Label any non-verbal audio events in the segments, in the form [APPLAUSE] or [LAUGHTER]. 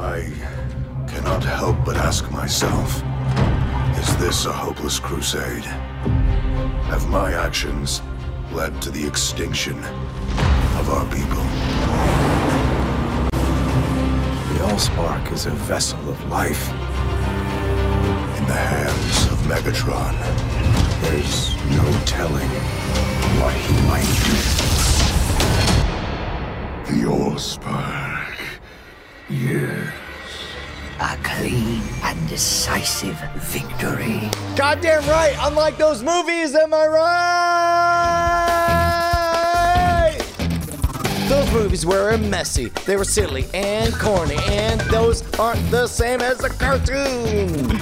I cannot help but ask myself is this a hopeless crusade? Have my actions led to the extinction of our people? The Allspark is a vessel of life. In the hands of Megatron, there's no telling what he might do. The Allspark. Yes. A clean and decisive victory. Goddamn right. Unlike those movies, am I right? Those movies were messy. They were silly and corny, and those aren't the same as a cartoon.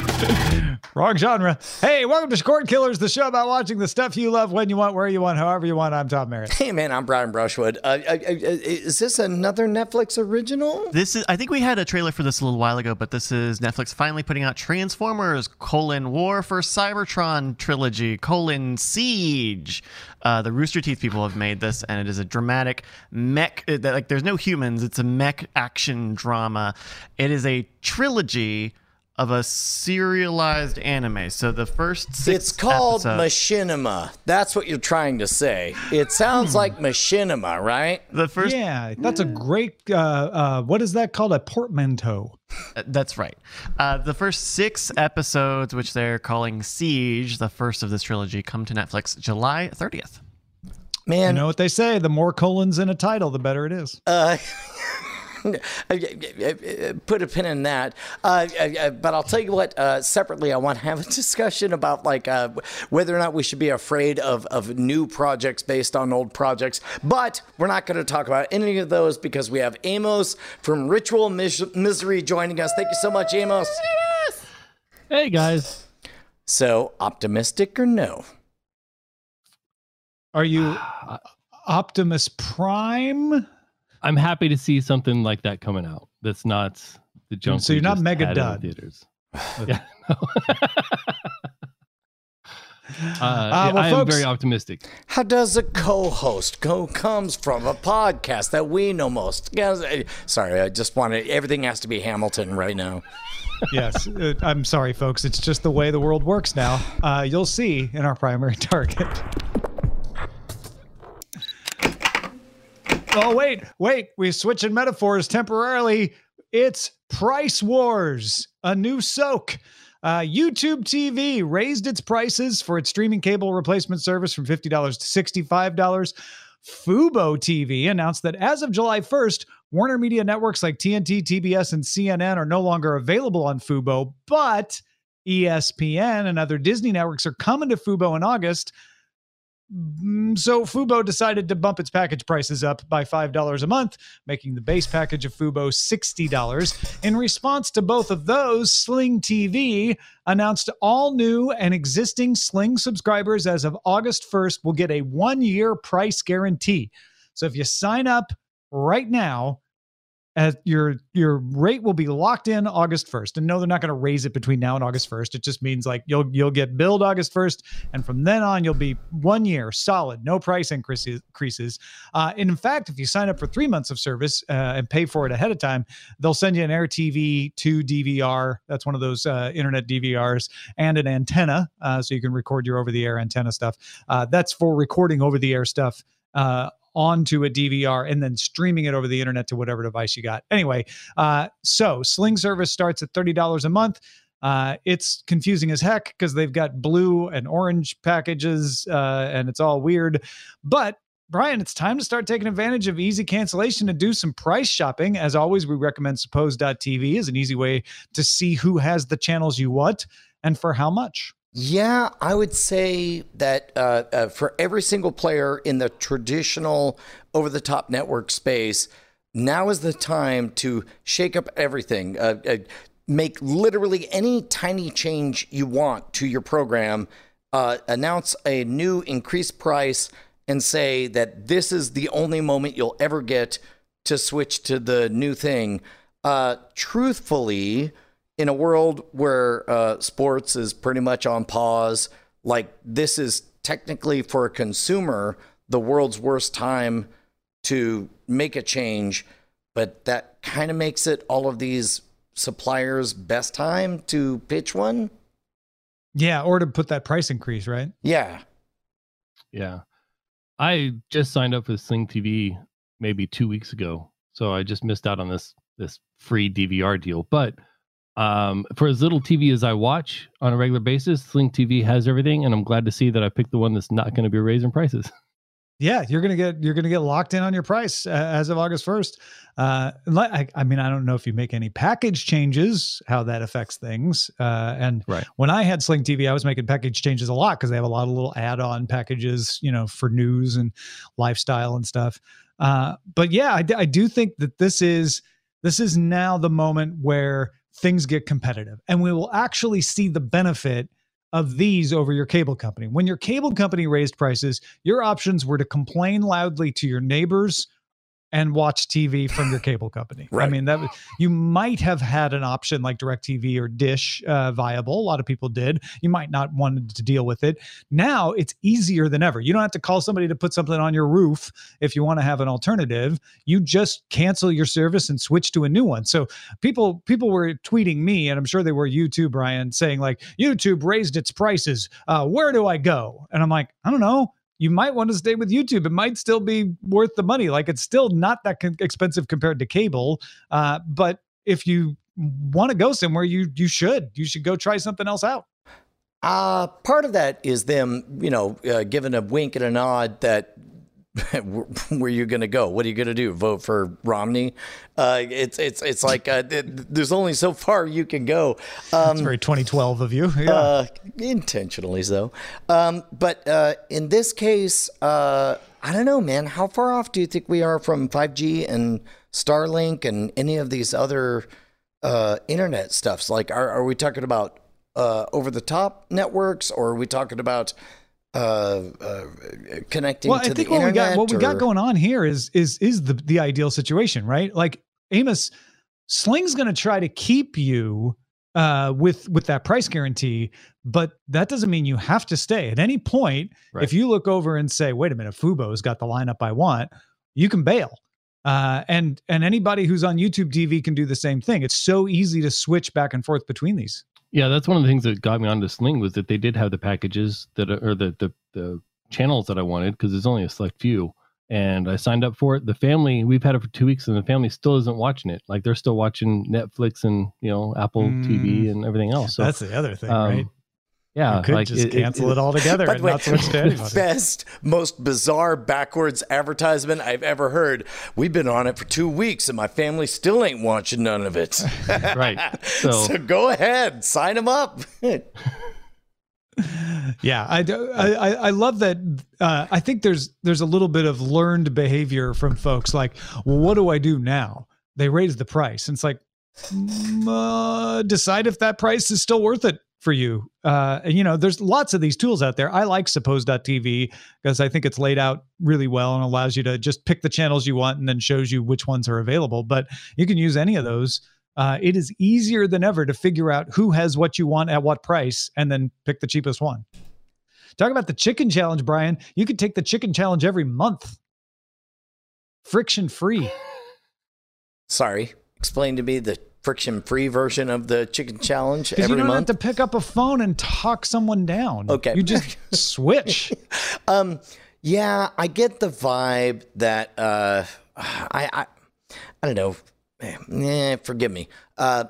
[LAUGHS] Wrong genre. Hey, welcome to Cord Killers, the show about watching the stuff you love when you want, where you want, however you want. I'm Tom Merritt. Hey man, I'm Brian Brushwood. Uh, uh, uh, is this another Netflix original? This is. I think we had a trailer for this a little while ago, but this is Netflix finally putting out Transformers: colon War for Cybertron trilogy: colon Siege. Uh, the Rooster Teeth people have made this, and it is a dramatic mech. uh, Like, there's no humans. It's a mech action drama. It is a trilogy of a serialized anime. So the first six It's called episodes- machinima. That's what you're trying to say. It sounds like machinima, right? the first Yeah, that's a great. Uh, uh, what is that called? A portmanteau. Uh, That's right. Uh, the first six episodes, which they're calling Siege, the first of this trilogy, come to Netflix July 30th. Man, You know what they say? The more colons in a title, the better it is. uh, [LAUGHS] [LAUGHS] put a pin in that. Uh, uh, but I'll tell you what. Uh, separately, I want to have a [LAUGHS] discussion about like uh, whether or not we should be afraid of of new projects based on old projects. But we're not going to talk about any of those because we have Amos from Ritual Mis- Misery joining us. Thank you so much, Amos. Hey guys. So optimistic or no? Are you Optimus Prime? I'm happy to see something like that coming out. That's not the junk. So you're not just Mega had Dud. theaters. [LAUGHS] yeah, no. [LAUGHS] uh, yeah, well, I am very optimistic. How does a co-host go comes from a podcast that we know most? Uh, Sorry, I just wanted everything has to be Hamilton right now. [LAUGHS] yes. Uh, I'm sorry, folks. It's just the way the world works now. Uh, you'll see in our primary target. Oh, wait, wait. We're switching metaphors temporarily. It's Price Wars, a new soak. Uh, YouTube TV raised its prices for its streaming cable replacement service from $50 to $65. Fubo TV announced that as of July 1st, Warner Media networks like TNT, TBS, and CNN are no longer available on Fubo, but ESPN and other Disney networks are coming to Fubo in August. Mm, So Fubo decided to bump its package prices up by $5 a month, making the base package of Fubo $60. In response to both of those, Sling TV announced all new and existing Sling subscribers as of August 1st will get a one year price guarantee. So if you sign up right now, uh, your your rate will be locked in August 1st. And no, they're not going to raise it between now and August 1st. It just means like you'll you'll get billed August 1st, and from then on you'll be one year solid, no price increases. Uh, and in fact, if you sign up for three months of service uh, and pay for it ahead of time, they'll send you an Air TV 2 DVR. That's one of those uh, internet DVRs and an antenna, uh, so you can record your over-the-air antenna stuff. Uh, that's for recording over-the-air stuff. Uh, onto a DVR and then streaming it over the internet to whatever device you got. Anyway, uh, so Sling service starts at $30 a month. Uh, it's confusing as heck because they've got blue and orange packages uh, and it's all weird. But Brian, it's time to start taking advantage of easy cancellation to do some price shopping. As always, we recommend suppose.tv as an easy way to see who has the channels you want and for how much. Yeah, I would say that uh, uh, for every single player in the traditional over the top network space, now is the time to shake up everything. Uh, uh, make literally any tiny change you want to your program, uh, announce a new increased price, and say that this is the only moment you'll ever get to switch to the new thing. Uh, truthfully, in a world where uh, sports is pretty much on pause, like this is technically for a consumer the world's worst time to make a change, but that kind of makes it all of these supplier's best time to pitch one. Yeah, or to put that price increase, right? Yeah. Yeah. I just signed up with Sling TV maybe two weeks ago. So I just missed out on this this free DVR deal. But um, for as little TV as I watch on a regular basis, Sling TV has everything, and I'm glad to see that I picked the one that's not going to be raising prices. [LAUGHS] Yeah, you're gonna get you're gonna get locked in on your price uh, as of August first. Uh, I, I mean, I don't know if you make any package changes, how that affects things. Uh, and Right. when I had Sling TV, I was making package changes a lot because they have a lot of little add-on packages, you know, for news and lifestyle and stuff. Uh, but yeah, I do think that this is this is now the moment where things get competitive, and we will actually see the benefit of these over your cable company. When your cable company raised prices, your options were to complain loudly to your neighbors and watch TV from your cable company. right. I mean, that was, you might have had an option like DirecTV or Dish uh, viable. A lot of people did. You might not wanted to deal with it. Now it's easier than ever. You don't have to call somebody to put something on your roof if you want to have an alternative. You just cancel your service and switch to a new one. So people people were tweeting me, and I'm sure they were you too, Brian, saying like YouTube raised its prices. Uh, where do I go? And I'm like, I don't know. You might want to stay with YouTube. It might still be worth the money. Like it's still not that expensive compared to cable. Uh, but if you want to go somewhere, you you should. You should go try something else out. Uh, part of that is them, you know, uh, giving a wink and a nod that [LAUGHS] where you going to go? What are you going to do? Vote for Romney? Uh, it's it's it's like uh, th- there's only so far you can go. Um, very 2012 of you. Yeah. uh, intentionally so. Um, but uh, in this case, uh, I don't know, man. How far off do you think we are from 5G and Starlink and any of these other uh, internet stuffs? Like, are, are we talking about uh, over the top networks or are we talking about uh, uh, connecting well, to I think the what we got what we got going on here is is is the the ideal situation, right? Like Amos, Sling's going to try to keep you uh, with with that price guarantee, but that doesn't mean you have to stay. At any point, Right. if you look over and say, "Wait a minute, Fubo's got the lineup I want," you can bail. Uh, and and anybody who's on YouTube TV can do the same thing. It's so easy to switch back and forth between these. Yeah, that's one of the things that got me onto Sling was that they did have the packages that are, or the the, the channels that I wanted because there's only a select few, and I signed up for it. The family we've had it for two weeks, and the family still isn't watching it. Like they're still watching Netflix and you know Apple TV and everything else. So That's the other thing, um, right? Yeah, you could like just it- cancel it, all together By and the way, not switch to [LAUGHS] anybody. best, most bizarre backwards advertisement I've ever heard. We've been on it for two weeks and my family still ain't watching none of it. [LAUGHS] right. [LAUGHS] So, so go ahead, sign them up. yeah I, I I- I love that uh, i think there's there's a little bit of learned behavior from folks like well what do i do now they raised the price and it's like mm, uh, decide if that price is still worth it for you uh, and you know there's lots of these tools out there i like suppose.tv because i think it's laid out really well and allows you to just pick the channels you want and then shows you which ones are available but you can use any of those uh, it is easier than ever to figure out who has what you want at what price and then pick the cheapest one. Talk about the chicken challenge, Brian. You could take the chicken challenge every month. Friction free. Sorry, explain to me the friction free version of the chicken challenge Because you don't month. have to pick up a phone and talk someone down. Okay. You just [LAUGHS] switch. Um, yeah, I get the vibe that uh, I, I, I don't know. Eh, forgive me. Uh,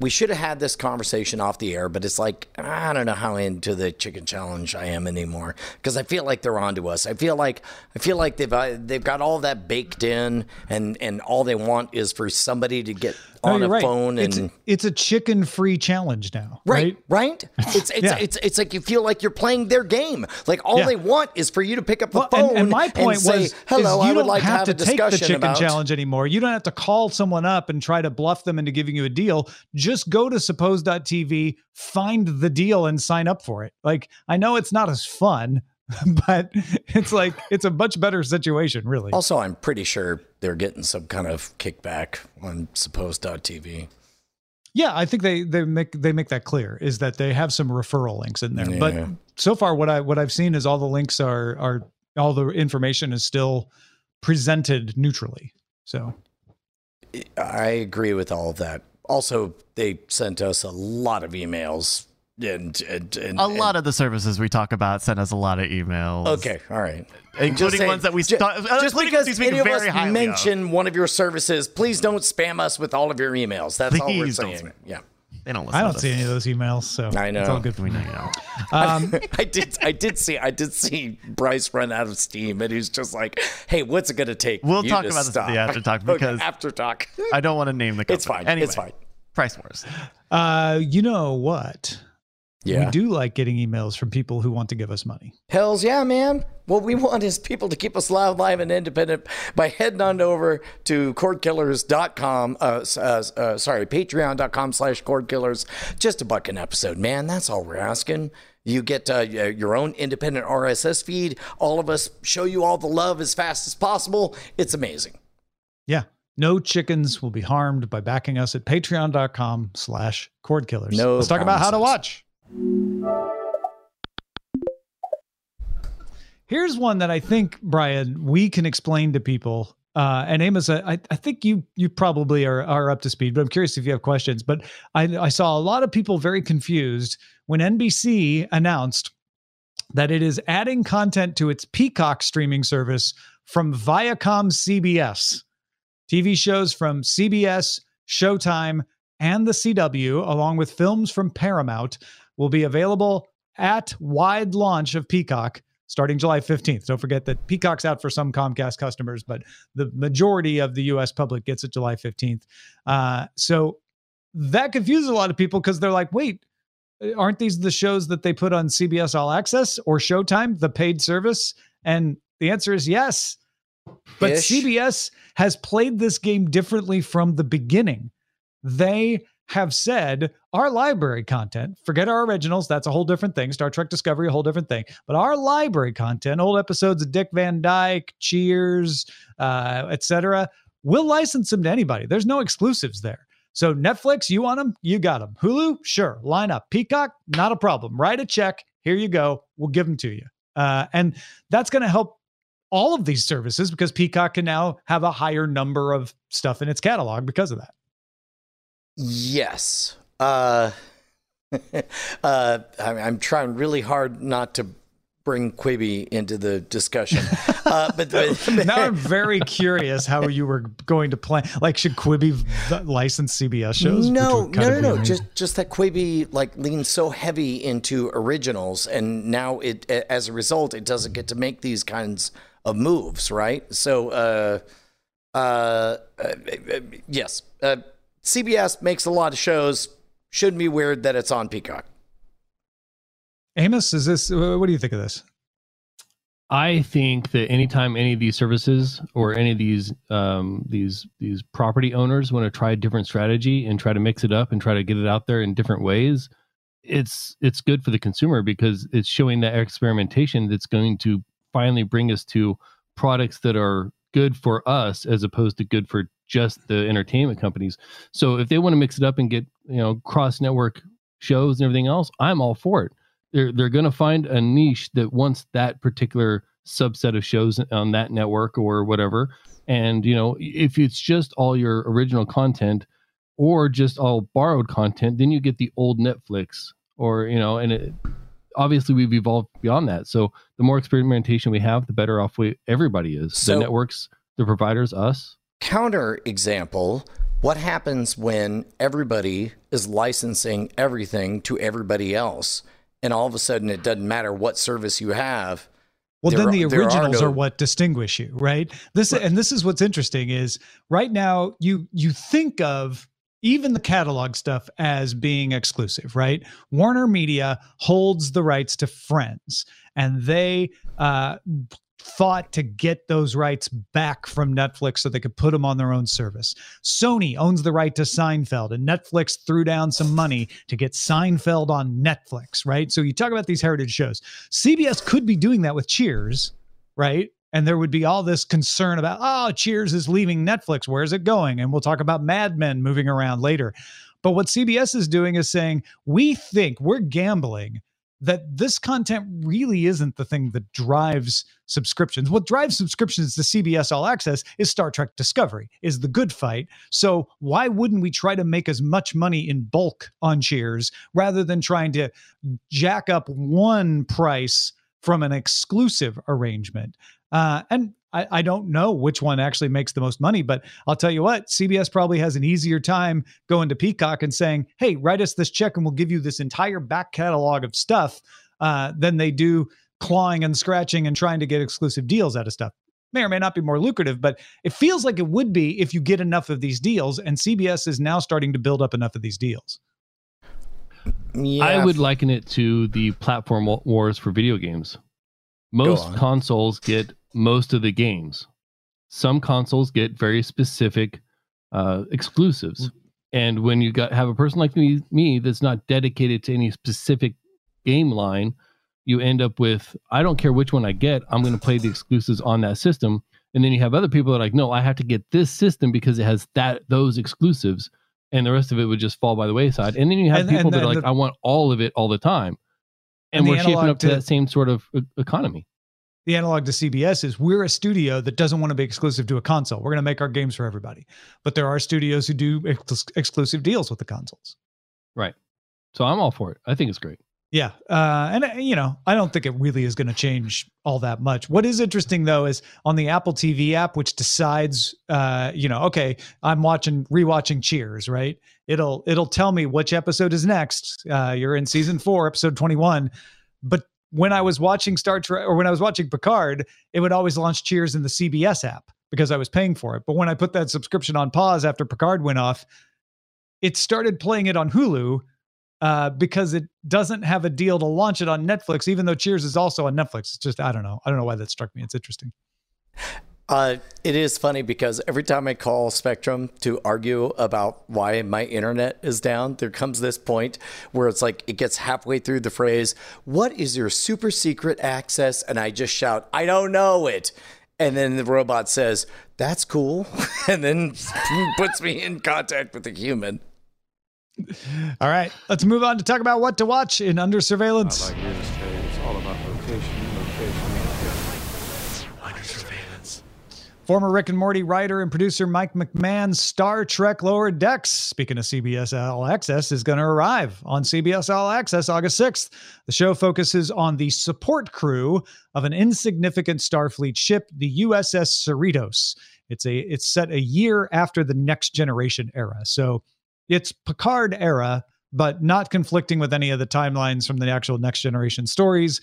we should have had this conversation off the air, but it's like I don't know how into the chicken challenge I am anymore because I feel like they're onto us. I feel like I feel like they've uh, they've got all that baked in, and and all they want is for somebody to get No, on a right. phone it's, and it's a chicken free challenge now. Right, Right. right. [LAUGHS] It's it's, Yeah. it's it's like you feel like you're playing their game. Like all Yeah. they want is for you to pick up the Well, phone and, and my point say, was, "Hello, you I would don't like have to have to a take the chicken about." challenge anymore. You don't have to call someone up and try to bluff them into giving you a deal. Just go to suppose.tv, find the deal, and sign up for it. Like I know it's not as fun, [LAUGHS] but it's like it's a much better situation, really. Also, I'm pretty sure they're getting some kind of kickback on suppose.tv. Yeah, I think they they make they make that clear is that they have some referral links in there. But so far what I what I've seen is all the links are are all the information is still presented neutrally. So I agree with all of that. Also, they sent us a lot of emails and, and, and A lot of the services we talk about send us a lot of emails. Okay, all right. Including Just saying, ones that we ju- thought- just including because we speak any of us very highly of. mention one of your services, please don't spam us with all of your emails. That's all we're Please don't saying. spam. Yeah, They don't listen I don't this. see any of those emails, so I know it's all good for We me. know you [LAUGHS] don't. Um, [LAUGHS] I did. I did see. I did see Bryce run out of steam, and he's just like, "Hey, what's it going to take?" We'll you talk to about this at stop?" the after talk [LAUGHS] Okay, because- after talk. I don't want to name the company. It's fine. Anyway, It's fine. Price Wars. uh, you know what? Yeah. We do like getting emails from people who want to give us money. Hells yeah, man. What we want is people to keep us loud, live, and independent by heading on over to cordkillers.com, uh, uh, uh, sorry, patreon.com slash cordkillers. Just a buck an episode, man. That's all we're asking. You get uh, your own independent RSS feed. All of us show you all the love as fast as possible. It's amazing. Yeah. No chickens will be harmed by backing us at patreon.com slash cord killers. No Let's talk about how to watch. Here's one that I think, Brian, we can explain to people. Uh, and Amos, I, I think you you probably are, are up to speed, but I'm curious if you have questions. But I, I saw a lot of people very confused when NBC announced that it is adding content to its Peacock streaming service from Viacom CBS. TV shows from CBS, Showtime, and the CW, along with films from Paramount, will be available at wide launch of Peacock starting July 15th. Don't forget that Peacock's out for some Comcast customers, but the majority of the US public gets it July 15th. Uh, so that confuses a lot of people because they're like, wait, aren't these the shows that they put on CBS All Access or Showtime, the paid service? And the answer is yes. But Ish. CBS has played this game differently from the beginning. They have said our library content, forget our originals, that's a whole different thing. Star Trek Discovery, a whole different thing. But our library content, old episodes of Dick Van Dyke, Cheers, uh, etc., we'll license them to anybody. There's no exclusives there. So Netflix, you want them? You got them. Hulu, sure. Line up. Peacock, not a problem. Write a check. Here you go. We'll give them to you. Uh, and that's going to help all of these services because Peacock can now have a higher number of stuff in its catalog because of that. Yes. Uh, [LAUGHS] uh, I I'm trying really hard not to bring Quibi into the discussion. [LAUGHS] Uh, but, but [LAUGHS] now I'm very curious how you were going to plan. Like, should Quibi license CBS shows? No, no, no, no. be Just, just that Quibi like leans so heavy into originals, and now it, as a result, it doesn't get to make these kinds of moves, right? So, uh, uh, uh, uh, yes, uh, CBS makes a lot of shows. Shouldn't be weird that it's on Peacock. Amos, is this? uh, What do you think of this? I think that anytime any of these services or any of these um, these these property owners want to try a different strategy and try to mix it up and try to get it out there in different ways, it's it's good for the consumer because it's showing that experimentation that's going to finally bring us to products that are good for us as opposed to good for just the entertainment companies. So if they want to mix it up and get you know cross network shows and everything else, I'm all for it. They're they're going to find a niche that wants that particular subset of shows on that network or whatever. And you know if it's just all your original content or just all borrowed content then you get the old netflix or you know and it, obviously we've evolved beyond that. So the more experimentation we have the better off we everybody is. So- the networks the providers us Counter example what happens when everybody is licensing everything to everybody else? And all of a sudden, it doesn't matter what service you have. Well, There then the are- there are originals no- are, what distinguish you, right? This and this is what's interesting is right now you you think of even the catalog stuff as being exclusive, right? Warner Media holds the rights to Friends, and they uh, fought to get those rights back from Netflix so they could put them on their own service. Sony owns the right to Seinfeld, and Netflix threw down some money to get Seinfeld on Netflix, right? So you talk about these heritage shows. CBS could be doing that with Cheers, right? And there would be all this concern about, oh, Cheers is leaving Netflix. Where's it going? And we'll talk about Mad Men moving around later. But what CBS is doing is saying, we think we're gambling that this content really isn't the thing that drives subscriptions. What drives subscriptions to CBS All Access is Star Trek Discovery, is the good fight. So why wouldn't we try to make as much money in bulk on Cheers rather than trying to jack up one price from an exclusive arrangement? Uh, and I, I don't know which one actually makes the most money, but I'll tell you what, CBS probably has an easier time going to Peacock and saying, hey, write us this check and we'll give you this entire back catalog of stuff uh, than they do clawing and scratching and trying to get exclusive deals out of stuff. May or may not be more lucrative, but it feels like it would be if you get enough of these deals. And CBS is now starting to build up enough of these deals. Yeah. I would liken it to the platform wars for video games. Most consoles get most of the games. Some consoles get very specific uh, exclusives. Mm. And when you got have a person like me, me that's not dedicated to any specific game line, you end up with I don't care which one I get, I'm going to play the [LAUGHS] exclusives on that system. And then you have other people that are like, no, I have to get this system because it has that those exclusives, and the rest of it would just fall by the wayside. And then you have and, people and that are like, the, I want all of it all the time, and, and we're shaping up to, to that same sort of economy the analog to CBS is we're a studio that doesn't want to be exclusive to a console. We're going to make our games for everybody. But there are studios who do ex- exclusive deals with the consoles. Right. So I'm all for it. I think it's great. Yeah. Uh, and, uh, you know, I don't think it really is going to change all that much. What is interesting, though, is on the Apple TV app, which decides, uh, you know, okay, I'm watching, rewatching Cheers, right? It'll, it'll tell me which episode is next. Uh, you're in season four, episode 21. But when I was watching Star Trek or when I was watching Picard, it would always launch Cheers in the CBS app because I was paying for it. But when I put that subscription on pause after Picard went off, it started playing it on Hulu uh, because it doesn't have a deal to launch it on Netflix, even though Cheers is also on Netflix. It's just, I don't know. I don't know why that struck me. It's interesting. Uh, it is funny because every time I call Spectrum to argue about why my internet is down, there comes this point where it's like it gets halfway through the phrase, What is your super secret access? And I just shout, I don't know it. And then the robot says, That's cool. [LAUGHS] and then [LAUGHS] puts me in contact with a human. All right, let's move on to talk about what to watch in Under Surveillance. Former Rick and Morty writer and producer Mike McMahan's Star Trek Lower Decks, speaking of CBS All Access, is going to arrive on CBS All Access August 6th. The show focuses on the support crew of an insignificant Starfleet ship, the USS Cerritos. It's a it's set a year after the Next Generation era, so it's Picard era, but not conflicting with any of the timelines from the actual Next Generation stories,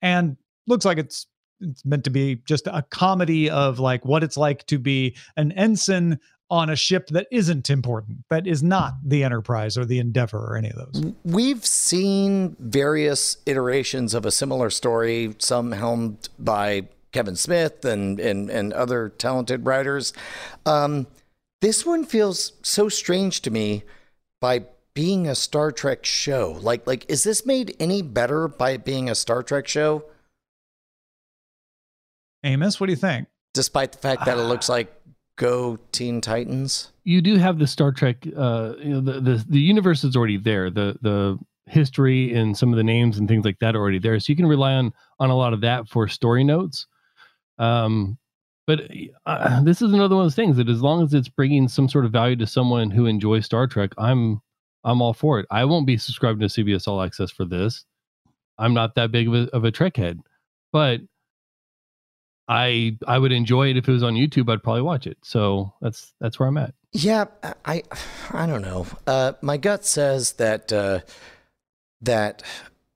and looks like it's it's meant to be just a comedy of like what it's like to be an ensign on a ship that isn't important, that is not the Enterprise or the Endeavor or any of those. We've seen various iterations of a similar story, some helmed by Kevin Smith and and, and other talented writers. Um, this one feels so strange to me by being a Star Trek show. Like like is this made any better by being a Star Trek show? Amos, what do you think? Despite the fact that it looks like Go Teen Titans. You do have the Star Trek. Uh, you know, the, the the universe is already there. The the history and some of the names and things like that are already there. So you can rely on on a lot of that for story notes. Um, but uh, this is another one of those things that as long as it's bringing some sort of value to someone who enjoys Star Trek, I'm I'm all for it. I won't be subscribing to CBS All Access for this. I'm not that big of a, of a Trek head, but I I would enjoy it if it was on YouTube. I'd probably watch it. So that's that's where I'm at. Yeah, I I don't know. Uh, my gut says that uh, that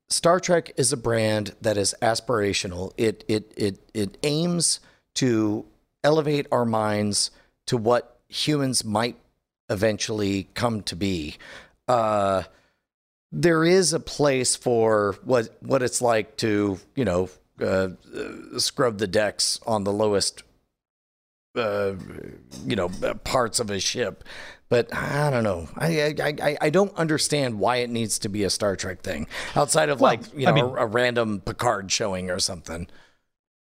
Star Trek is a brand that is aspirational. It it it it aims to elevate our minds to what humans might eventually come to be. Uh, there is a place for what what it's like to you know uh, scrub the decks on the lowest, uh, you know, parts of a ship. But I don't know. I, I I don't understand why it needs to be a Star Trek thing outside of well, like you know I mean, a, a random Picard showing or something.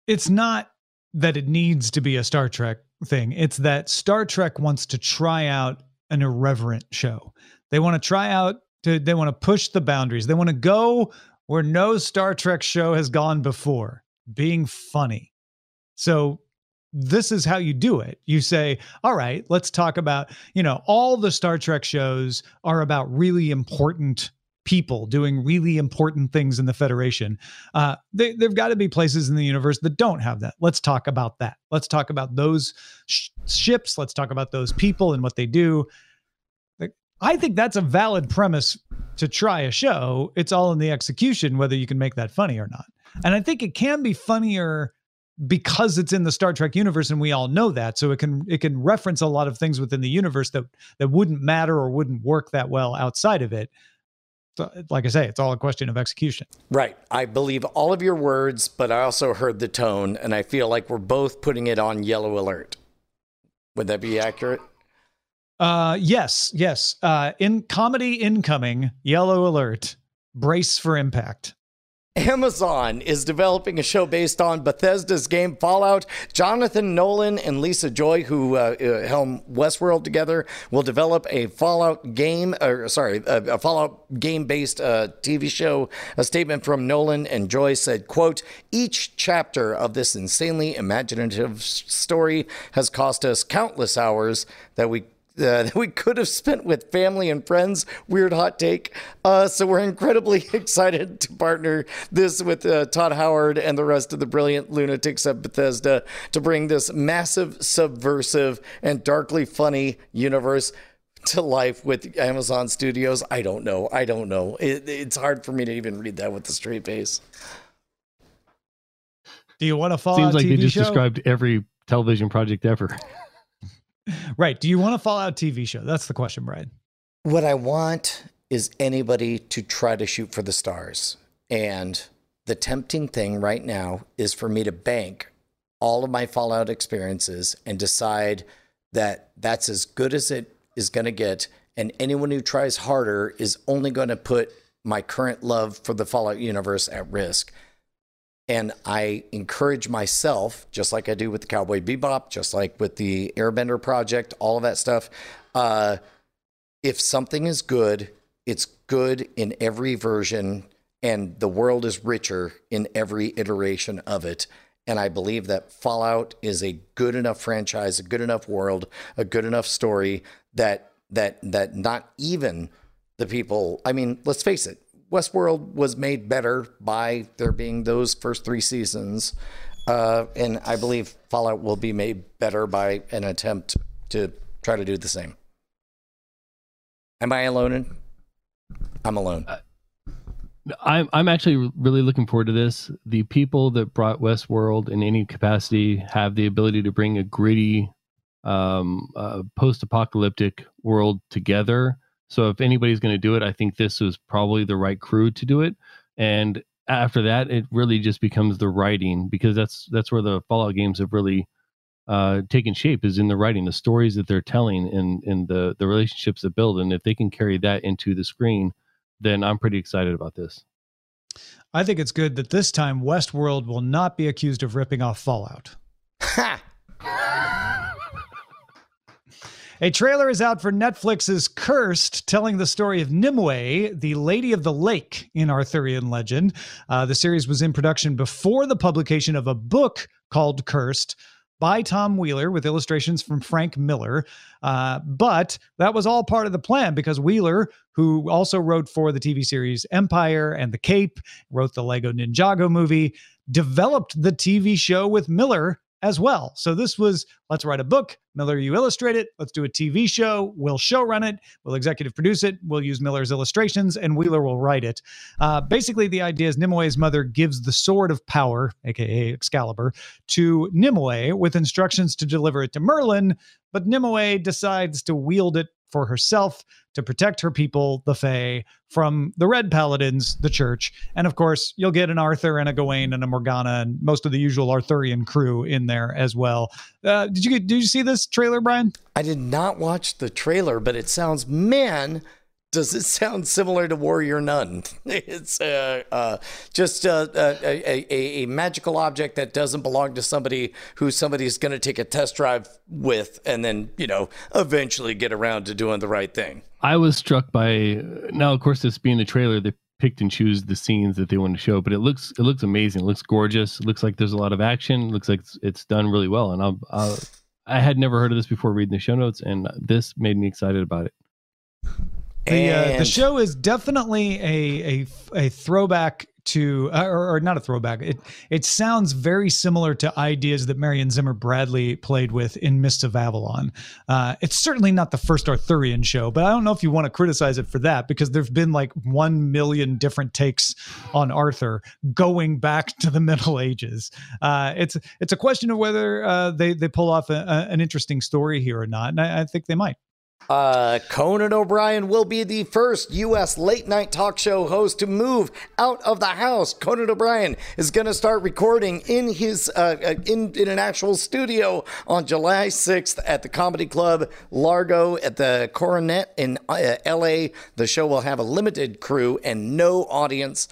It's not that it needs to be a Star Trek thing. It's that Star Trek wants to try out an irreverent show. They want to try out to they want to push the boundaries. They want to go where no Star Trek show has gone before being funny. So this is how you do it. You say, all right, let's talk about, you know, all the Star Trek shows are about really important people doing really important things in the Federation. Uh, they, there've got to be places in the universe that don't have that. Let's talk about that. Let's talk about those sh- ships. Let's talk about those people and what they do. I think that's a valid premise to try a show. It's all in the execution, whether you can make that funny or not. And I think it can be funnier because it's in the Star Trek universe and we all know that so it can it can reference a lot of things within the universe that that wouldn't matter or wouldn't work that well outside of it so, like I say, it's all a question of execution. Right. I believe all of your words, but I also heard the tone, and I feel like we're both putting it on yellow alert. Would that be accurate? Uh, yes, yes. Uh, in comedy incoming, yellow alert. Brace for impact. Amazon is developing a show based on Bethesda's game Fallout. Jonathan Nolan and Lisa Joy, who uh, uh, helm Westworld together, will develop a Fallout game, or sorry, a, a Fallout game-based uh, TV show. A statement from Nolan and Joy said, "quote Each chapter of this insanely imaginative story has cost us countless hours that we uh, that [LAUGHS] we could have spent with family and friends. Weird hot take. Uh, so we're incredibly [LAUGHS] excited to partner this with uh, Todd Howard and the rest of the brilliant lunatics at Bethesda to bring this massive, subversive, and darkly funny universe to life with Amazon Studios. I don't know. I don't know. It, it's hard for me to even read that with a straight face. Do you want to follow? Seems like TV they just show? described every television project ever. [LAUGHS] Right. Do you want a Fallout TV show? That's the question, Brian. What I want is anybody to try to shoot for the stars. And the tempting thing right now is for me to bank all of my Fallout experiences and decide that that's as good as it is going to get. And anyone who tries harder is only going to put my current love for the Fallout universe at risk. And I encourage myself, just like I do with the Cowboy Bebop, just like with the Airbender project, all of that stuff. Uh, if something is good, it's good in every version, and the world is richer in every iteration of it. And I believe that Fallout is a good enough franchise, a good enough world, a good enough story that that that not even the people. I mean, let's face it, Westworld was made better by there being those first three seasons, uh, and I believe Fallout will be made better by an attempt to try to do the same. Am I alone? In? I'm alone. I'm I'm actually really looking forward to this. The people that brought Westworld in any capacity have the ability to bring a gritty, um, uh, post-apocalyptic world together. So if anybody's going to do it, I think this was probably the right crew to do it. And after that, it really just becomes the writing because that's that's where the Fallout games have really uh, taken shape is in the writing, the stories that they're telling, and and the the relationships that build. And if they can carry that into the screen, then I'm pretty excited about this. I think it's good that this time Westworld will not be accused of ripping off Fallout. Ha! A trailer is out for Netflix's Cursed, telling the story of Nimue, the Lady of the Lake in Arthurian legend. Uh, the series was in production before the publication of a book called Cursed by Tom Wheeler with illustrations from Frank Miller. Uh, but that was all part of the plan because Wheeler, who also wrote for the TV series Empire and The Cape, wrote the Lego Ninjago movie, developed the TV show with Miller as well. So this was let's write a book. Miller, you illustrate it. Let's do a TV show. We'll showrun it. We'll executive produce it. We'll use Miller's illustrations, and Wheeler will write it. Uh, basically, the idea is Nimue's mother gives the sword of power, aka Excalibur, to Nimue with instructions to deliver it to Merlin. But Nimue decides to wield it for herself to protect her people, the Fae, from the Red Paladins, the Church. And of course, you'll get an Arthur and a Gawain and a Morgana and most of the usual Arthurian crew in there as well. Uh, did you did you see this trailer, Brian? I did not watch the trailer, but it sounds man. Does it sound similar to Warrior Nun? [LAUGHS] It's uh, uh, just uh, a, a, a, magical object that doesn't belong to somebody who somebody's going to take a test drive with and then, you know, eventually get around to doing the right thing. I was struck by now, of course, this being the trailer, they picked and choose the scenes that they want to show. But it looks it looks amazing. It looks gorgeous. It looks like there's a lot of action. It looks like it's, it's done really well. And I'll, I'll I had never heard of this before reading the show notes, and this made me excited about it. The, uh, the show is definitely a a, a throwback to, uh, or, or not a throwback. It it sounds very similar to ideas that Marion Zimmer Bradley played with in Mists of Avalon. Uh, it's certainly not the first Arthurian show, but I don't know if you want to criticize it for that because there've been like one million different takes on Arthur going back to the Middle Ages. Uh, it's it's a question of whether uh, they they pull off a, a, an interesting story here or not, and I, I think they might. Uh, Conan O'Brien will be the first U.S. late night talk show host to move out of the house. Conan O'Brien is going to start recording in his uh, uh, in in an actual studio on July 6th at the Comedy Club Largo at the Coronet in uh, L.A. The show will have a limited crew and no audience.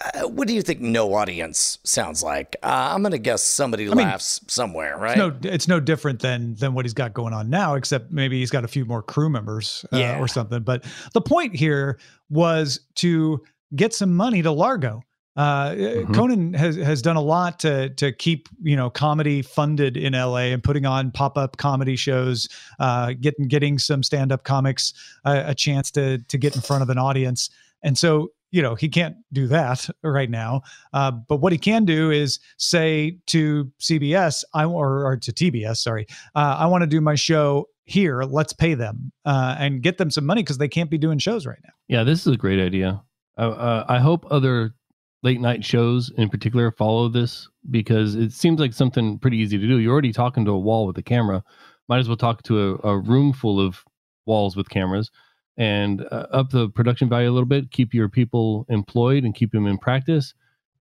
Uh, what do you think no audience sounds like? Uh, I'm going to guess somebody mean, laughs somewhere, right? no it's no different than than what he's got going on now except maybe he's got a few more crew members uh, Yeah. or something but the point here was to get some money to largo uh, Conan has has done a lot to to keep you know comedy funded in LA and putting on pop up comedy shows, uh, getting getting some stand up comics uh, a chance to to get in front of an audience, and so you know he can't do that right now. Uh, but what he can do is say to CBS, I or, or to TBS, sorry, uh, I want to do my show here. Let's pay them uh, and get them some money because they can't be doing shows right now. Yeah, this is a great idea. Uh, uh, I hope other late night shows in particular follow this because it seems like something pretty easy to do. You're already talking to a wall with a camera. Might as well talk to a, a room full of walls with cameras and uh, up the production value a little bit. Keep your people employed and keep them in practice,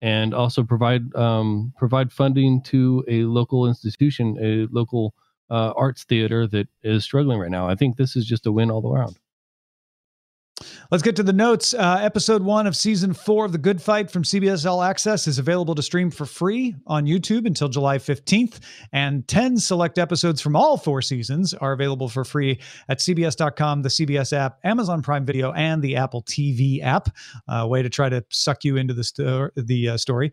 and also provide um, provide funding to a local institution, a local uh, arts theater that is struggling right now. I think this is just a win all around. Let's get to the notes. Uh, episode one of season four of The Good Fight from CBS All Access is available to stream for free on YouTube until July 15th. And 10 select episodes from all four seasons are available for free at CBS.com, the CBS app, Amazon Prime Video, and the Apple TV app. A way to try to suck you into the, sto- the uh, story.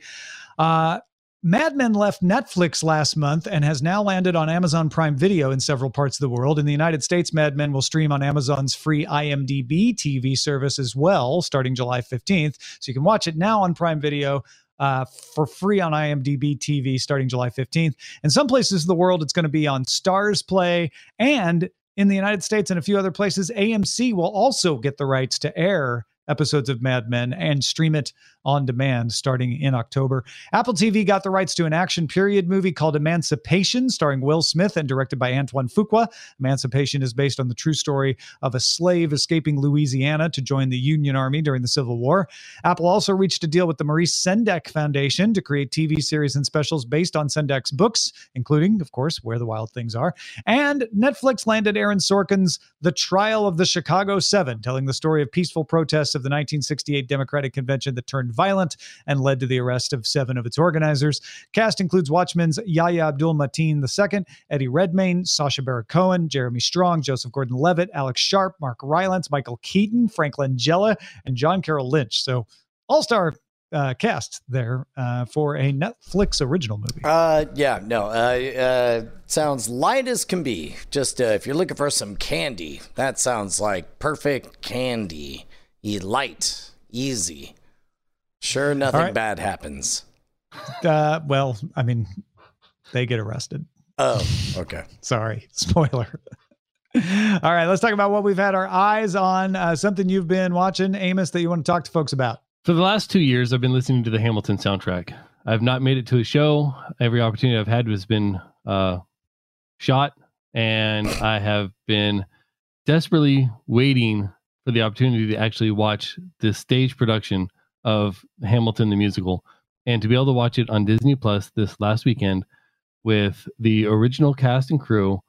Uh, Mad Men left Netflix last month and has now landed on Amazon Prime Video in several parts of the world. In the United States, Mad Men will stream on Amazon's free IMDb TV service as well, starting July 15th. So you can watch it now on Prime Video. Uh, for free on IMDb TV starting July 15th. In some places of the world, it's going to be on Starzplay. And in the United States and a few other places, AMC will also get the rights to air episodes of Mad Men and stream it on demand starting in October. Apple TV got the rights to an action period movie called Emancipation, starring Will Smith and directed by Antoine Fuqua. Emancipation is based on the true story of a slave escaping Louisiana to join the Union Army during the Civil War. Apple also reached a deal with the Maurice Sendak Foundation to create TV series and specials based on Sendak's books, including, of course, Where the Wild Things Are. And Netflix landed Aaron Sorkin's The Trial of the Chicago Seven, telling the story of peaceful protests of the 1968 Democratic Convention that turned violent and led to the arrest of seven of its organizers. Cast includes Watchmen's Yahya Abdul Mateen II, Eddie Redmayne, Sacha Baron Cohen, Jeremy Strong, Joseph Gordon Levitt, Alex Sharp, Mark Rylance, Michael Keaton, Frank Langella, and John Carroll Lynch. So, all star uh, cast there uh, for a Netflix original movie. Uh, yeah, no. Uh, uh, sounds light as can be. Just uh, if you're looking for some candy, that sounds like perfect candy. E light, easy. Sure, nothing right. bad happens. Uh, well, I mean, they get arrested. Oh, okay. Sorry, [LAUGHS] spoiler. All right, let's talk about what we've had our eyes on. Uh, something you've been watching, Amos, that you want to talk to folks about. For the last two years, I've been listening to the Hamilton soundtrack. I've not made it to a show. Every opportunity I've had has been uh, shot, and I have been desperately waiting for the opportunity to actually watch the stage production of Hamilton the musical, and to be able to watch it on Disney Plus this last weekend with the original cast and crew.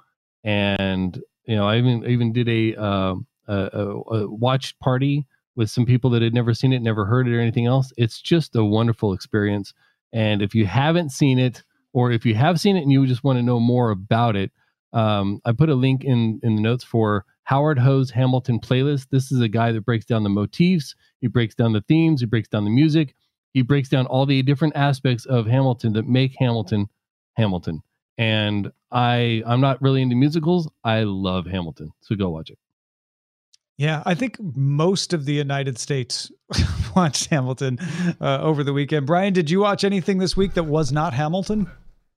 And you know, I even even did a uh, a, a, a watch party with some people that had never seen it, never heard it, or anything else. It's just a wonderful experience. And if you haven't seen it, or if you have seen it and you just want to know more about it, Um, I put a link in in the notes for Howard Ho's Hamilton playlist. This is a guy that breaks down the motifs, he breaks down the themes, he breaks down the music, he breaks down all the different aspects of Hamilton that make Hamilton Hamilton. And I I'm not really into musicals. I love Hamilton, so go watch it. Yeah, I think most of the United States [LAUGHS] watched Hamilton uh, over the weekend. Brian, did you watch anything this week that was not Hamilton?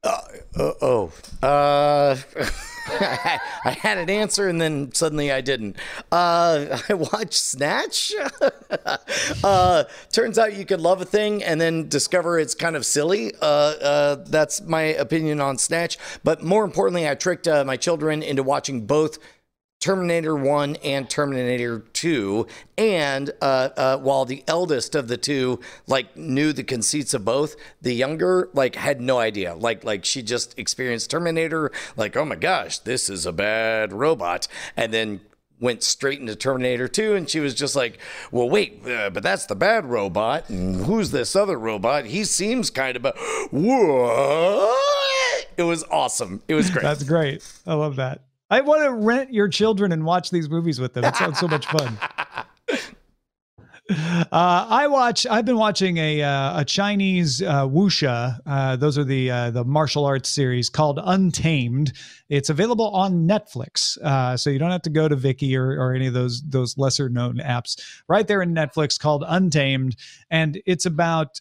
Uh, uh, oh, [LAUGHS] uh, [LAUGHS] I had an answer and then suddenly I didn't. Uh, [LAUGHS] I watched Snatch. [LAUGHS] uh, turns out you could love a thing and then discover it's kind of silly. Uh, uh, that's my opinion on Snatch. But more importantly, I tricked uh, my children into watching both Terminator 1 and Terminator 2. And uh, uh, while the eldest of the two like knew the conceits of both, the younger like had no idea. Like like she just experienced Terminator, like, oh my gosh, this is a bad robot. And then went straight into Terminator 2 and she was just like, "Well, wait, uh, but that's the bad robot. And who's this other robot? He seems kind of a what?" It was awesome. It was great. That's great. I love that. I want to rent your children and watch these movies with them. It sounds so much fun. [LAUGHS] Uh, I watch. I've been watching a uh, a Chinese uh, wuxia. Uh, those are the uh, the martial arts series called Untamed. It's available on Netflix, uh, so you don't have to go to Viki or, or any of those those lesser known apps. Right there in Netflix, called Untamed, and it's about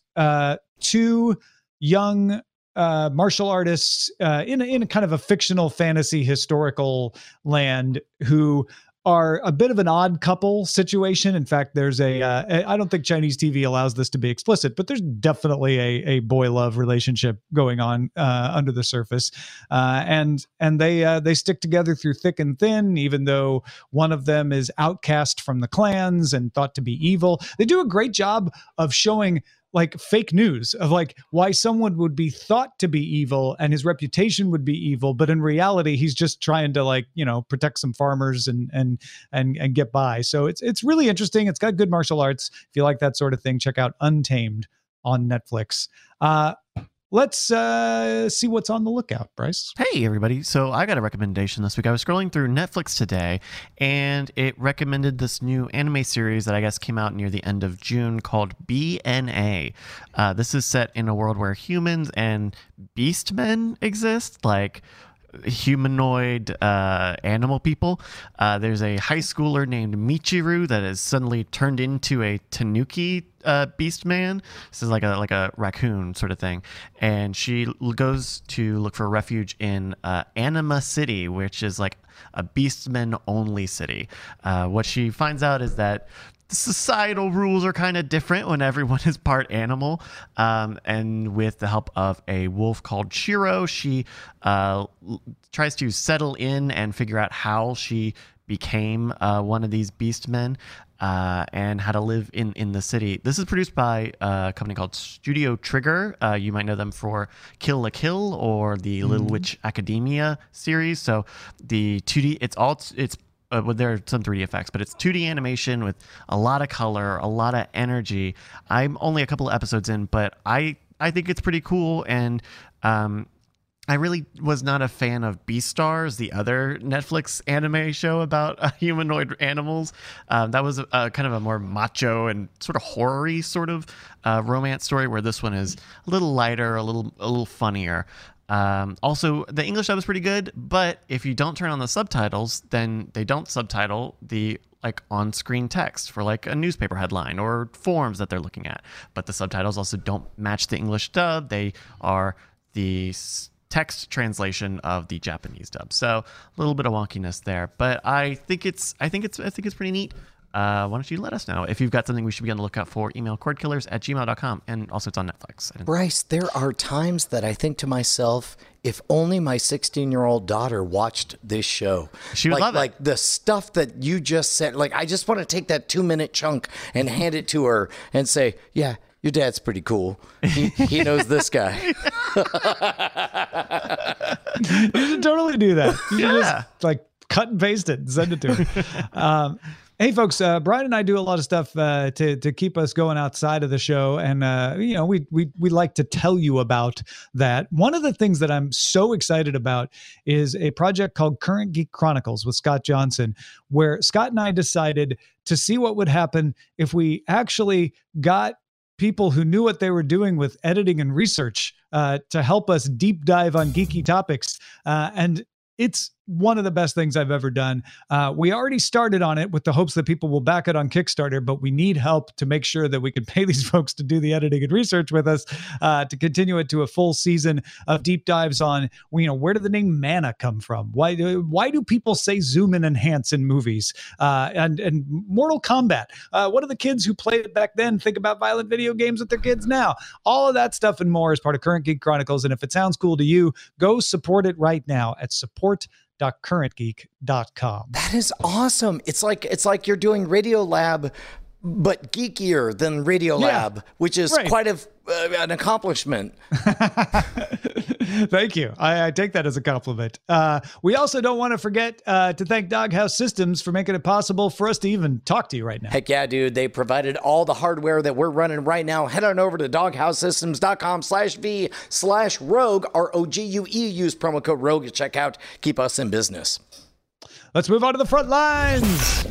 two young uh, martial artists uh, in in kind of a fictional fantasy historical land who are a bit of an odd couple situation. In fact, there's a uh, I don't think Chinese TV allows this to be explicit, but there's definitely a, a boy love relationship going on uh, under the surface, uh, and and they uh, they stick together through thick and thin, even though one of them is outcast from the clans and thought to be evil. They do a great job of showing like fake news of like why someone would be thought to be evil and his reputation would be evil but in reality he's just trying to like you know protect some farmers and and and and get by. So it's it's really interesting. It's got good martial arts. If you like that sort of thing check out untamed on netflix. Uh let's uh, see what's on the lookout, Bryce. Hey, everybody. So I got a recommendation this week. I was scrolling through Netflix today, and it recommended this new anime series that I guess came out near the end of June called BNA. Uh, this is set in a world where humans and beastmen exist, like humanoid uh, animal people. Uh, there's a high schooler named Michiru that is suddenly turned into a Tanuki uh, beast man. This is like a like a raccoon sort of thing, and she goes to look for refuge in uh, Anima City, which is like a beastman only city. Uh, what she finds out is that the societal rules are kind of different when everyone [LAUGHS] is part animal. Um, and with the help of a wolf called Shiro, she uh, tries to settle in and figure out how she became uh, one of these beast men uh, and how to live in, in the city. This is produced by a company called Studio Trigger. Uh, you might know them for Kill la Kill or the mm-hmm. Little Witch Academia series. So the 2D, it's all it's uh, well, there are some 3D effects, but it's 2D animation with a lot of color, a lot of energy. I'm only a couple of episodes in, but I I think it's pretty cool, and um, I really was not a fan of Beastars, the other Netflix anime show about uh, [LAUGHS] humanoid animals. Um, that was a, a, kind of a more macho and sort of horror sort of uh, romance story, where this one is a little lighter, a little a little funnier. Um, also, the English dub is pretty good, but if you don't turn on the subtitles, then they don't subtitle the like on-screen text for like a newspaper headline or forms that they're looking at. But the subtitles also don't match the English dub; they are the text translation of the Japanese dub. So a little bit of wonkiness there, but I think it's I think it's I think it's pretty neat uh, why don't you let us know if you've got something we should be on the lookout for? Email cordkillers at gmail.com. And also, it's on Netflix. Bryce, there are times that I think to myself, if only my 16 year old daughter watched this show. She would like, love it. Like the stuff that you just said. Like, I just want to take that two minute chunk and hand it to her and say, yeah, your dad's pretty cool. He, he knows this guy. [LAUGHS] you should totally do that. You yeah. just like cut and paste it and send it to her. [LAUGHS] Um, Hey, folks! Uh, Brian and I do a lot of stuff uh, to to keep us going outside of the show, and uh, you know, we we we like to tell you about that. One of the things that I'm so excited about is a project called Current Geek Chronicles with Scott Johnson, where Scott and I decided to see what would happen if we actually got people who knew what they were doing with editing and research uh, to help us deep dive on geeky topics. Uh, and it's one of the best things I've ever done. Uh, we already started on it with the hopes that people will back it on Kickstarter, but we need help to make sure that we can [LAUGHS] pay these folks to do the editing and research with us uh, to continue it to a full season of deep dives on, you know, where did the name mana come from? Why do why do people say zoom and enhance in movies? Uh, and and Mortal Kombat. Uh, what do the kids who played it back then think about violent video games with their kids now? All of that stuff and more is part of Current Geek Chronicles. And if it sounds cool to you, go support it right now at support www.currentgeek.com. That is awesome. It's like it's like you're doing Radio Lab but geekier than Radio Yeah. Lab, which is Right. quite a, uh, an accomplishment. [LAUGHS] Thank you. I, I take that as a compliment. Uh, we also don't want to forget uh, to thank Doghouse Systems for making it possible for us to even talk to you right now. Heck yeah, dude. They provided all the hardware that we're running right now. Head on over to doghousesystems.com slash V slash rogue, R O G U E. Use promo code rogue at checkout. Keep us in business. Let's move on to the front lines.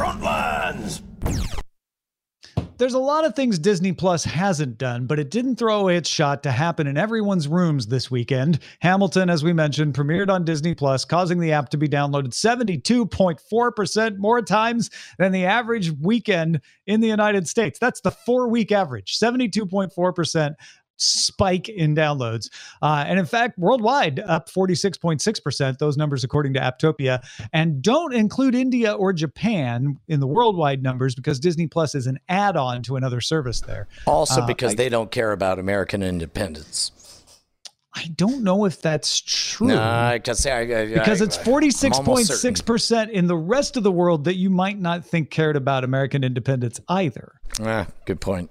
Frontlines! There's a lot of things Disney Plus hasn't done, but it didn't throw away its shot to happen in everyone's rooms this weekend. Hamilton, as we mentioned, premiered on Disney Plus, causing the app to be downloaded 72.4% more times than the average weekend in the United States. That's the four week average 72.4% spike in downloads. Uh, and in fact, worldwide, up 46.6%, those numbers according to Apptopia. And don't include India or Japan in the worldwide numbers because Disney Plus is an add on to another service there. Also, Uh, because I- they don't care about American independence. I don't know if that's true. Because I, I, because it's I'm almost certain. 46.6% in the rest of the world that you might not think cared about American independence either. Ah, good point.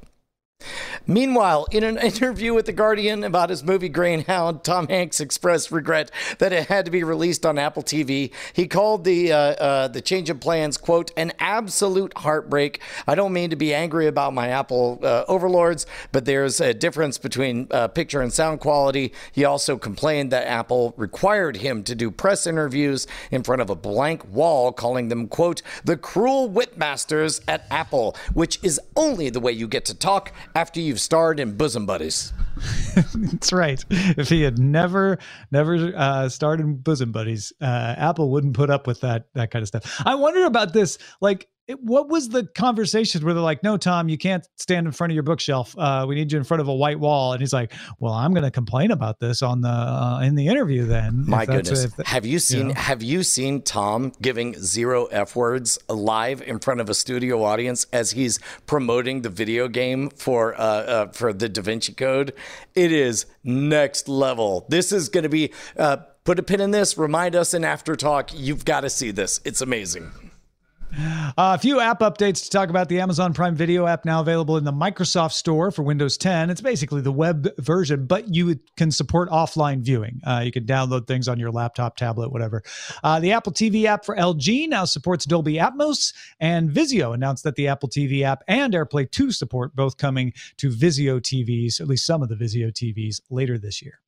Meanwhile, in an [LAUGHS] interview with The Guardian about his movie Greyhound, Tom Hanks expressed regret that it had to be released on Apple TV. He called the uh, uh, the change of plans, quote, an absolute heartbreak. I don't mean to be angry about my Apple uh, overlords, but there's a difference between uh, picture and sound quality. He also complained that Apple required him to do press interviews in front of a blank wall, calling them, quote, the cruel whipmasters at Apple, which is only the way you get to talk after you've starred in Bosom Buddies. [LAUGHS] That's right. If he had never, never uh, starred in bosom buddies, uh, Apple wouldn't put up with that that kind of stuff. I wonder about this. Like, it, what was the conversations where they're like, "No, Tom, you can't stand in front of your bookshelf. Uh, we need you in front of a white wall." And he's like, "Well, I'm going to complain about this on the uh, in the interview then." My goodness. that- have you seen know. have you seen Tom giving zero F words live in front of a studio audience as he's promoting the video game for uh, uh for the Da Vinci Code? It is next level. This is going to be uh put a pin in this, remind us in after talk. You've got to see this. It's amazing. Uh, a few app updates to talk about the Amazon Prime Video app now available in the Microsoft Store for Windows 10. It's basically the web version, but you can support offline viewing. Uh, you can download things on your laptop, tablet, whatever. Uh, the Apple TV app for LG now supports Dolby Atmos, and Vizio announced that the Apple TV app and AirPlay 2 support both coming to Vizio TVs, at least some of the Vizio TVs, later this year.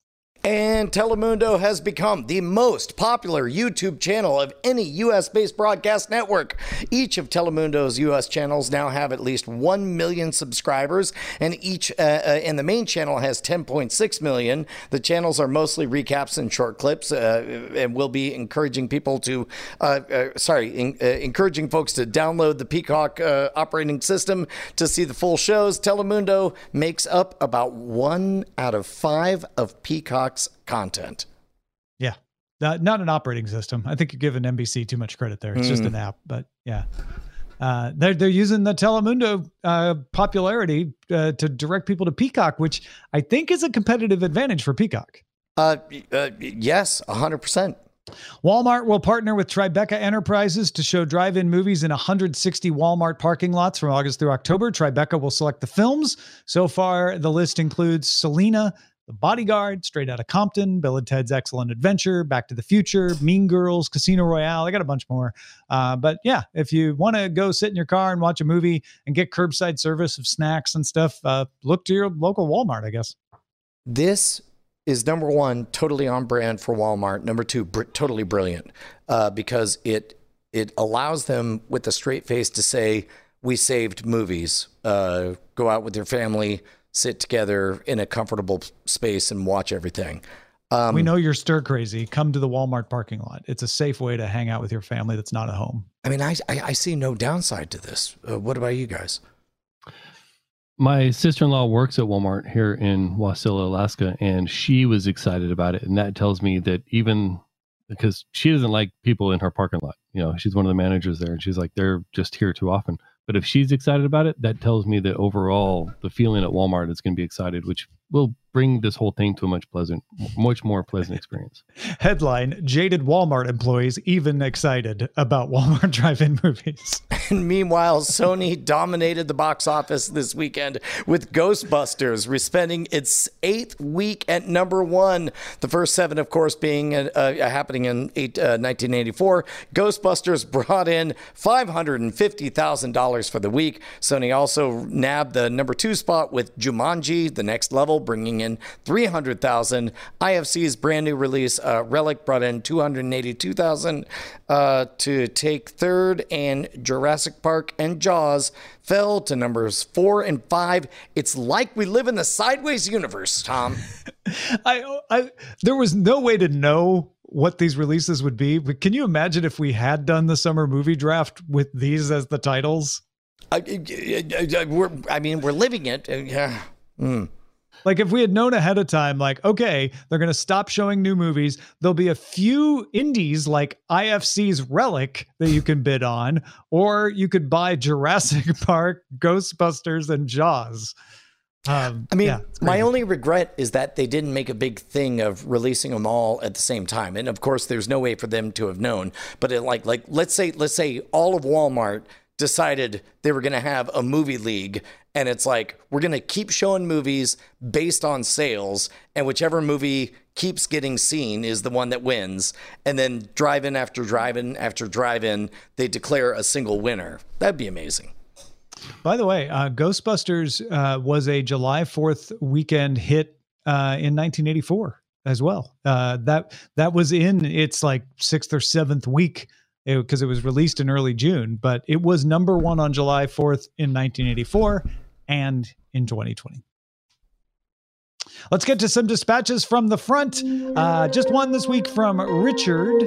And Telemundo has become the most popular YouTube channel of any US based broadcast network. Each of Telemundo's US channels now have at least 1 million subscribers, and each uh, uh, and the main channel has 10.6 million. The channels are mostly recaps and short clips, uh, and will be encouraging people to, uh, uh, sorry, in, uh, encouraging folks to download the Peacock operating system to see the full shows. Telemundo makes up about one out of five of Content. Yeah. Uh, not an operating system. I think you're giving NBC too much credit there. It's just an app, but yeah. Uh, they're they're using the Telemundo uh, popularity uh, to direct people to Peacock, which I think is a competitive advantage for Peacock. Uh, uh, yes, 100%. Walmart will partner with Tribeca Enterprises to show drive-in movies in 160 Walmart parking lots from August through October. Tribeca will select the films. So far, the list includes Selena, The Bodyguard, Straight Outta Compton, Bill and Ted's Excellent Adventure, Back to the Future, Mean Girls, Casino Royale. I got a bunch more. Uh, but yeah, if you want to go sit in your car and watch a movie and get curbside service of snacks and stuff, uh, look to your local Walmart, I guess. This is number one, totally on brand for Walmart. Number two, br- totally brilliant uh, because it it allows them with a straight face to say, "We saved movies. Uh, go out with your family, sit together in a comfortable space, and watch everything." Um, we know you're stir crazy. Come to the Walmart parking lot. It's a safe way to hang out with your family that's not at home. I mean, I I, I see no downside to this. Uh, what about you guys? my sister-in-law works at Walmart here in Wasilla, Alaska, and she was excited about it. And that tells me that even because she doesn't like people in her parking lot, you know, she's one of the managers there, and she's like, they're just here too often. But if she's excited about it, that tells me that overall the feeling at Walmart is going to be excited, which will bring this whole thing to a much pleasant, much more pleasant experience. [LAUGHS] Headline: Jaded Walmart employees even excited about Walmart [LAUGHS] drive-in movies. [LAUGHS] And meanwhile, Sony dominated the box office this weekend with Ghostbusters, respending its eighth week at number one. The first seven, of course, being uh, uh, happening in eight, uh, 1984. Ghostbusters brought in $550,000 for the week. Sony also nabbed the number two spot with Jumanji, The Next Level, bringing in 300,000. IFC's brand new release, uh, Relic, brought in 282,000 uh, to take third, and Jurassic Park and Jaws fell to numbers four and five. It's like we live in the sideways universe, Tom. [LAUGHS] I, I, there was no way to know what these releases would be. But can you imagine if we had done the summer movie draft with these as the titles? I, I, I, we're, I mean, we're living it. Uh, yeah. Mm. Like if we had known ahead of time, like, okay, they're going to stop showing new movies. There'll be a few indies like IFC's Relic that you can bid on, or you could buy Jurassic [LAUGHS] Park, Ghostbusters, and Jaws. Um, I mean, yeah, my only regret is that they didn't make a big thing of releasing them all at the same time. And of course, there's no way for them to have known. But it, like, like let's say, let's say all of Walmart decided they were going to have a movie league and it's like we're going to keep showing movies based on sales and whichever movie keeps getting seen is the one that wins. And then drive in after drive in after drive in they declare a single winner. That'd be amazing. By the way uh, ghostbusters uh, was a july 4th weekend hit uh, in 1984 as well. Uh, that that was in its like sixth or seventh week because it, it, was released in early June, but it was number one on July 4th in 1984 and in 2020. Let's get to some dispatches from the front. Uh, just one this week from Richard.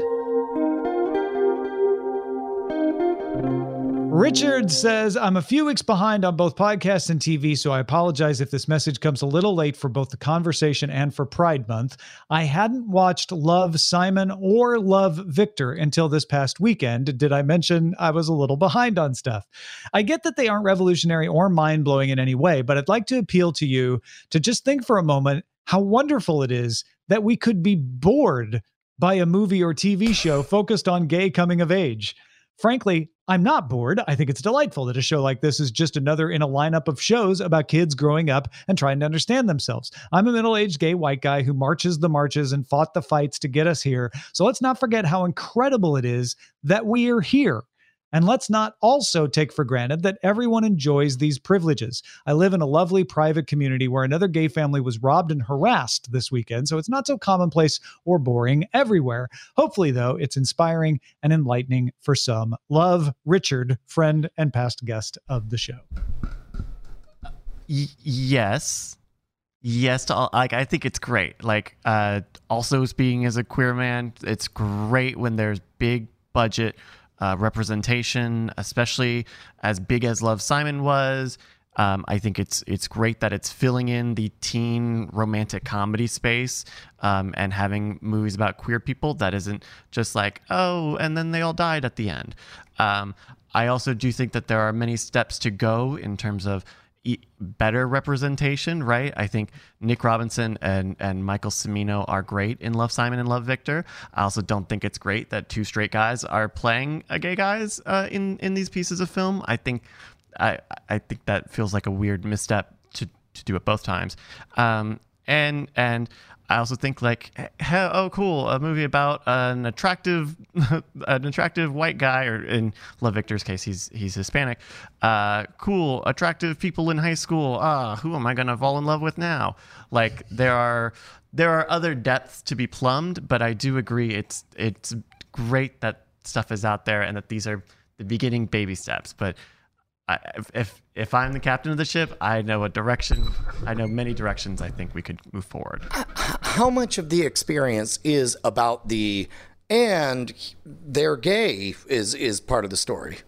Richard says, I'm a few weeks behind on both podcasts and TV, so I apologize if this message comes a little late for both the conversation and for Pride Month. I hadn't watched Love Simon or Love Victor until this past weekend. Did I mention I was a little behind on stuff? I get that they aren't revolutionary or mind blowing in any way, but I'd like to appeal to you to just think for a moment how wonderful it is that we could be bored by a movie or TV show focused on gay coming of age. Frankly, I'm not bored. I think it's delightful that a show like this is just another in a lineup of shows about kids growing up and trying to understand themselves. I'm a middle aged gay white guy who marches the marches and fought the fights to get us here. So let's not forget how incredible it is that we are here and let's not also take for granted that everyone enjoys these privileges. I live in a lovely private community where another gay family was robbed and harassed this weekend, so it's not so commonplace or boring everywhere. Hopefully, though, it's inspiring and enlightening for some. Love, Richard, friend and past guest of the show. Y- yes yes to all like i think it's great like uh also speaking as a queer man it's great when there's big budget uh, representation, especially as big as Love Simon was. Um, I think it's it's great that it's filling in the teen romantic comedy space um, and having movies about queer people that isn't just like oh and then they all died at the end. Um, I also do think that there are many steps to go in terms of better representation, right? I think Nick Robinson and, and Michael Cimino are great in Love Simon and Love Victor. I also don't think it's great that two straight guys are playing a gay guys uh, in in these pieces of film. I think I I think that feels like a weird misstep to to do it both times. Um, and and I also think like, he- oh, cool, a movie about an attractive, [LAUGHS] an attractive white guy, or in Love Victor's case, he's he's Hispanic. Uh, cool, attractive people in high school. Ah, who am I gonna fall in love with now? Like there are there are other depths to be plumbed, but I do agree it's it's great that stuff is out there and that these are the beginning baby steps. But I, if, if if I'm the captain of the ship, I know a direction. I know many directions. I think we could move forward. How much of the experience is about the and they're gay is is part of the story?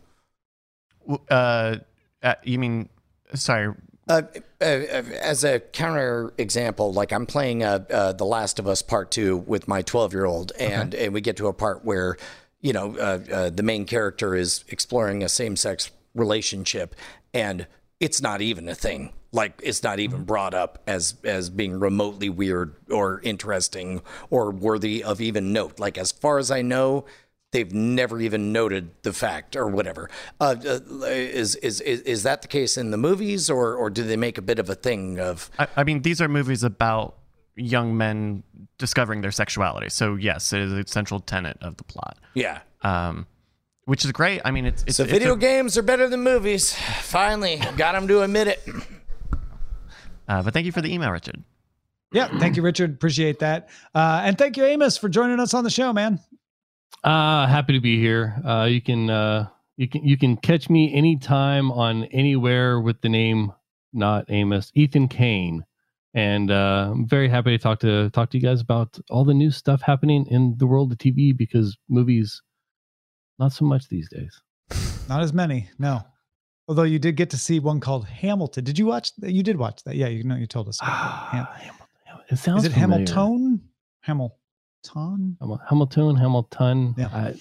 Uh, uh, you mean? Sorry. Uh, uh, as a counter example, like I'm playing uh, uh, The Last of Us Part Two with my 12 year old, and and we get to a part where, you know, uh, uh, the main character is exploring a same sex relationship, and it's not even a thing. Like it's not even brought up as as being remotely weird or interesting or worthy of even note. Like as far as I know, they've never even noted the fact or whatever. Uh, uh, is, is is is that the case in the movies, or or do they make a bit of a thing of? I, I mean, these are movies about young men discovering their sexuality. So yes, it is a central tenet of the plot. Yeah. Um, which is great. I mean, it's, it's So it's video a- games are better than movies. Finally, got them to admit it. Uh, but thank you for the email, Richard. Yeah, thank you, Richard. Appreciate that. Uh, and thank you, Amos, for joining us on the show, man. Uh happy to be here. Uh you can uh you can you can catch me anytime on anywhere with the name not Amos, Ethan Kane. And uh I'm very happy to talk to talk to you guys about all the new stuff happening in the world of TV because movies not so much these days. Not as many, no. Although you did get to see one called Hamilton. Did you watch that? You did watch that. Yeah, you know, you told us. that. Ah, Ham- Hamilton. It sounds Is it familiar. Hamilton? Hamilton? Hamil- Hamilton, Hamilton. Yeah. I-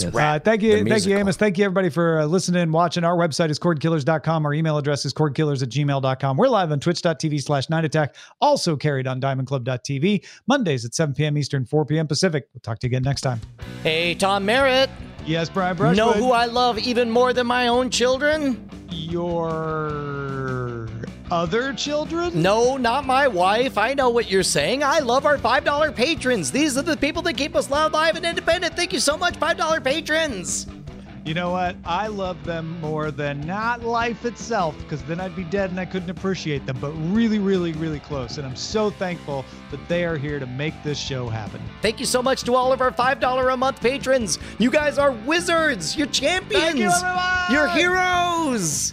Yes. Uh, thank you. Thank you. Amos. Thank you, everybody, for uh, listening and watching. Our website is cordkillers.com. Our email address is cordkillers at gmail.com. We're live on twitch.tv slash night attack, also carried on diamondclub.tv, Mondays at 7 p.m. Eastern, 4 p.m. Pacific. We'll talk to you again next time. Hey, Tom Merritt. Yes, Brian Brushwood. Know who I love even more than my own children? Your other children? No, not my wife. I know what you're saying. I love our $5 patrons. These are the people that keep us loud, live, and independent. Thank you so much, $5 patrons. You know what? I love them more than not life itself, because then I'd be dead and I couldn't appreciate them, but really, really, really close. And I'm so thankful that they are here to make this show happen. Thank you so much to all of our $5 a month patrons. You guys are wizards. You're champions. Thank you, everyone. You're heroes.